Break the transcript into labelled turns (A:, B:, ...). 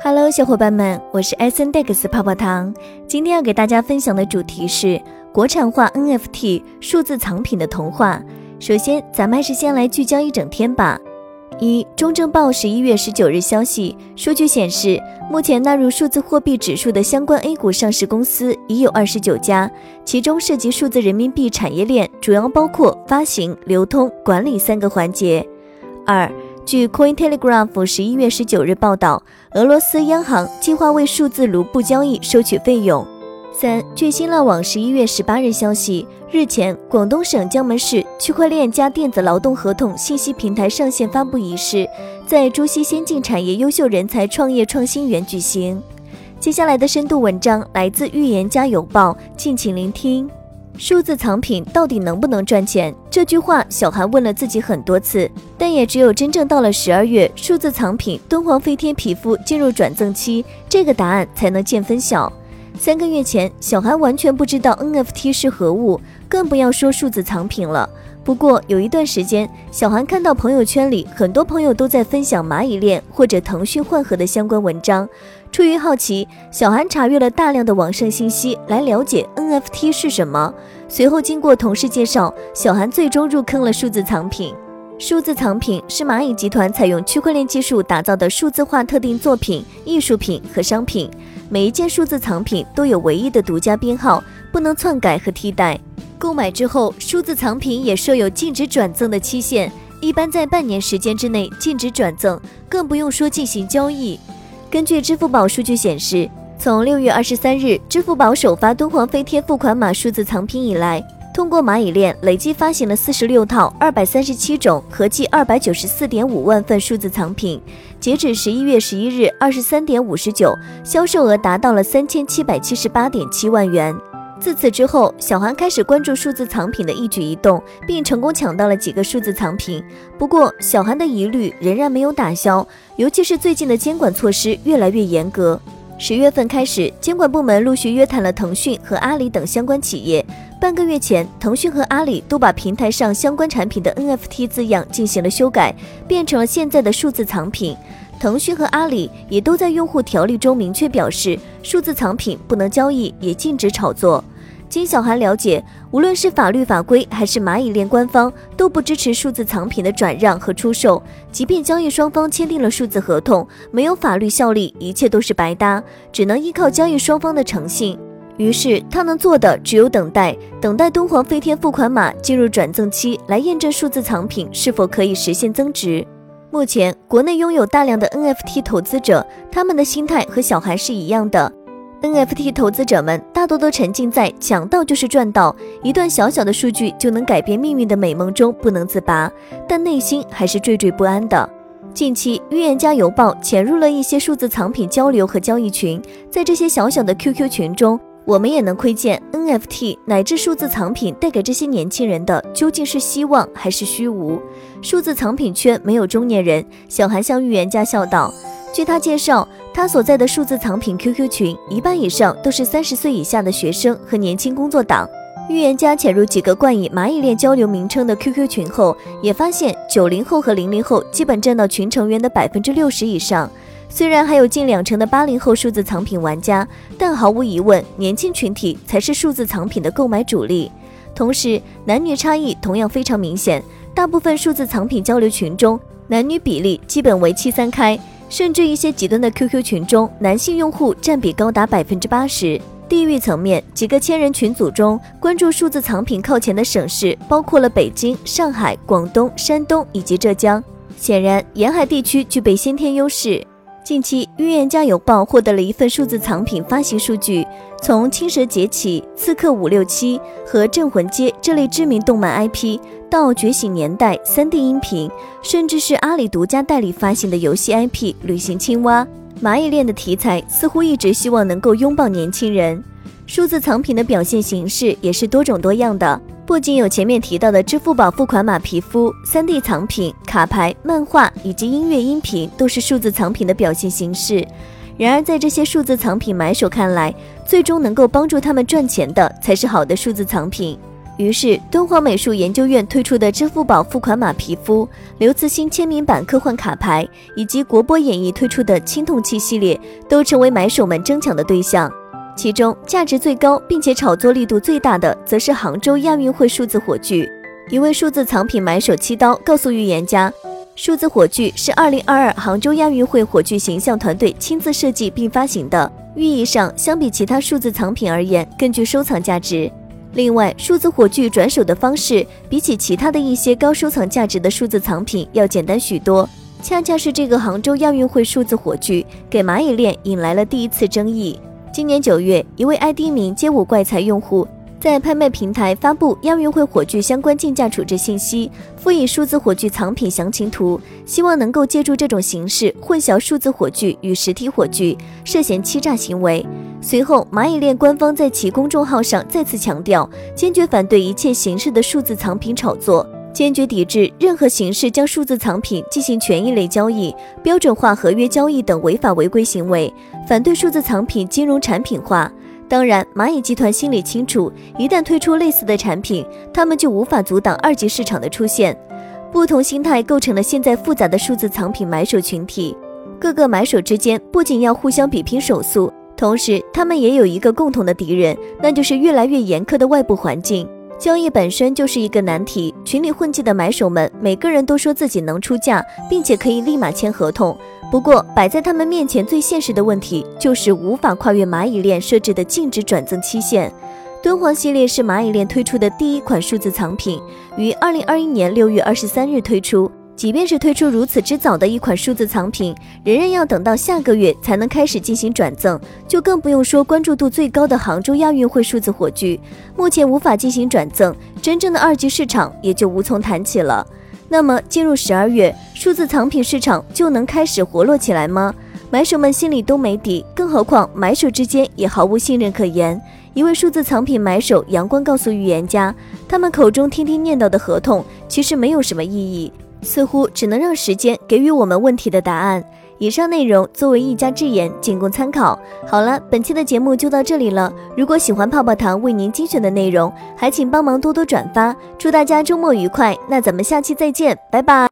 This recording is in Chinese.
A: Hello，小伙伴们，我是 S N Dex 泡泡糖。今天要给大家分享的主题是国产化 NFT 数字藏品的童话。首先，咱们还是先来聚焦一整天吧。一中证报十一月十九日消息，数据显示，目前纳入数字货币指数的相关 A 股上市公司已有二十九家，其中涉及数字人民币产业链，主要包括发行、流通、管理三个环节。二，据 Coin Telegraph 十一月十九日报道，俄罗斯央行计划为数字卢布交易收取费用。三，据新浪网十一月十八日消息，日前，广东省江门市区块链加电子劳动合同信息平台上线发布仪式在珠西先进产业优秀人才创业创新园举行。接下来的深度文章来自《预言家邮报》，敬请聆听。数字藏品到底能不能赚钱？这句话小韩问了自己很多次，但也只有真正到了十二月，数字藏品敦煌飞天皮肤进入转赠期，这个答案才能见分晓。三个月前，小韩完全不知道 NFT 是何物，更不要说数字藏品了。不过有一段时间，小韩看到朋友圈里很多朋友都在分享蚂蚁链或者腾讯换盒的相关文章。出于好奇，小韩查阅了大量的网上信息来了解 NFT 是什么。随后经过同事介绍，小韩最终入坑了数字藏品。数字藏品是蚂蚁集团采用区块链技术打造的数字化特定作品、艺术品和商品。每一件数字藏品都有唯一的独家编号，不能篡改和替代。购买之后，数字藏品也设有禁止转赠的期限，一般在半年时间之内禁止转赠，更不用说进行交易。根据支付宝数据显示，从六月二十三日支付宝首发敦煌飞天付款码数字藏品以来，通过蚂蚁链累计发行了四十六套二百三十七种，合计二百九十四点五万份数字藏品。截止十一月十一日二十三点五十九，销售额达到了三千七百七十八点七万元。自此之后，小韩开始关注数字藏品的一举一动，并成功抢到了几个数字藏品。不过，小韩的疑虑仍然没有打消，尤其是最近的监管措施越来越严格。十月份开始，监管部门陆续约谈了腾讯和阿里等相关企业。半个月前，腾讯和阿里都把平台上相关产品的 NFT 字样进行了修改，变成了现在的数字藏品。腾讯和阿里也都在用户条例中明确表示，数字藏品不能交易，也禁止炒作。经小韩了解，无论是法律法规还是蚂蚁链官方都不支持数字藏品的转让和出售。即便交易双方签订了数字合同，没有法律效力，一切都是白搭，只能依靠交易双方的诚信。于是他能做的只有等待，等待敦煌飞天付款码进入转赠期，来验证数字藏品是否可以实现增值。目前，国内拥有大量的 NFT 投资者，他们的心态和小韩是一样的。NFT 投资者们大多都沉浸在抢到就是赚到，一段小小的数据就能改变命运的美梦中不能自拔，但内心还是惴惴不安的。近期，预言家邮报潜入了一些数字藏品交流和交易群，在这些小小的 QQ 群中，我们也能窥见 NFT 乃至数字藏品带给这些年轻人的究竟是希望还是虚无。数字藏品圈没有中年人，小韩向预言家笑道。据他介绍。他所在的数字藏品 QQ 群，一半以上都是三十岁以下的学生和年轻工作党。预言家潜入几个冠以蚂蚁链交流名称的 QQ 群后，也发现九零后和零零后基本占到群成员的百分之六十以上。虽然还有近两成的八零后数字藏品玩家，但毫无疑问，年轻群体才是数字藏品的购买主力。同时，男女差异同样非常明显，大部分数字藏品交流群中，男女比例基本为七三开。甚至一些极端的 QQ 群中，男性用户占比高达百分之八十。地域层面，几个千人群组中，关注数字藏品靠前的省市包括了北京、上海、广东、山东以及浙江。显然，沿海地区具备先天优势。近期，预言家有报获得了一份数字藏品发行数据，从《青蛇劫起》《刺客伍六七》和《镇魂街》这类知名动漫 IP，到《觉醒年代》3D 音频，甚至是阿里独家代理发行的游戏 IP《旅行青蛙》，蚂蚁链的题材似乎一直希望能够拥抱年轻人。数字藏品的表现形式也是多种多样的。不仅有前面提到的支付宝付款码皮肤、3D 藏品、卡牌、漫画以及音乐音频，都是数字藏品的表现形式。然而，在这些数字藏品买手看来，最终能够帮助他们赚钱的才是好的数字藏品。于是敦煌美术研究院推出的支付宝付款码皮肤、刘慈欣签名版科幻卡牌，以及国博演艺推出的青铜器系列，都成为买手们争抢的对象。其中价值最高并且炒作力度最大的，则是杭州亚运会数字火炬。一位数字藏品买手七刀告诉预言家，数字火炬是2022杭州亚运会火炬形象团队亲自设计并发行的，寓意上相比其他数字藏品而言更具收藏价值。另外，数字火炬转手的方式比起其他的一些高收藏价值的数字藏品要简单许多。恰恰是这个杭州亚运会数字火炬，给蚂蚁链引来了第一次争议。今年九月，一位 ID 名“街舞怪才”用户在拍卖平台发布亚运会火炬相关竞价处置信息，附以数字火炬藏品详情图，希望能够借助这种形式混淆数字火炬与实体火炬，涉嫌欺诈行为。随后，蚂蚁链官方在其公众号上再次强调，坚决反对一切形式的数字藏品炒作，坚决抵制任何形式将数字藏品进行权益类交易、标准化合约交易等违法违规行为，反对数字藏品金融产品化。当然，蚂蚁集团心里清楚，一旦推出类似的产品，他们就无法阻挡二级市场的出现。不同心态构成了现在复杂的数字藏品买手群体，各个买手之间不仅要互相比拼手速。同时，他们也有一个共同的敌人，那就是越来越严苛的外部环境。交易本身就是一个难题。群里混迹的买手们，每个人都说自己能出价，并且可以立马签合同。不过，摆在他们面前最现实的问题，就是无法跨越蚂蚁链设置的禁止转赠期限。敦煌系列是蚂蚁链推出的第一款数字藏品，于二零二一年六月二十三日推出。即便是推出如此之早的一款数字藏品，仍然要等到下个月才能开始进行转赠，就更不用说关注度最高的杭州亚运会数字火炬，目前无法进行转赠，真正的二级市场也就无从谈起了。那么进入十二月，数字藏品市场就能开始活络起来吗？买手们心里都没底，更何况买手之间也毫无信任可言。一位数字藏品买手阳光告诉预言家，他们口中天天念叨的合同，其实没有什么意义。似乎只能让时间给予我们问题的答案。以上内容作为一家之言，仅供参考。好了，本期的节目就到这里了。如果喜欢泡泡糖为您精选的内容，还请帮忙多多转发。祝大家周末愉快！那咱们下期再见，拜拜。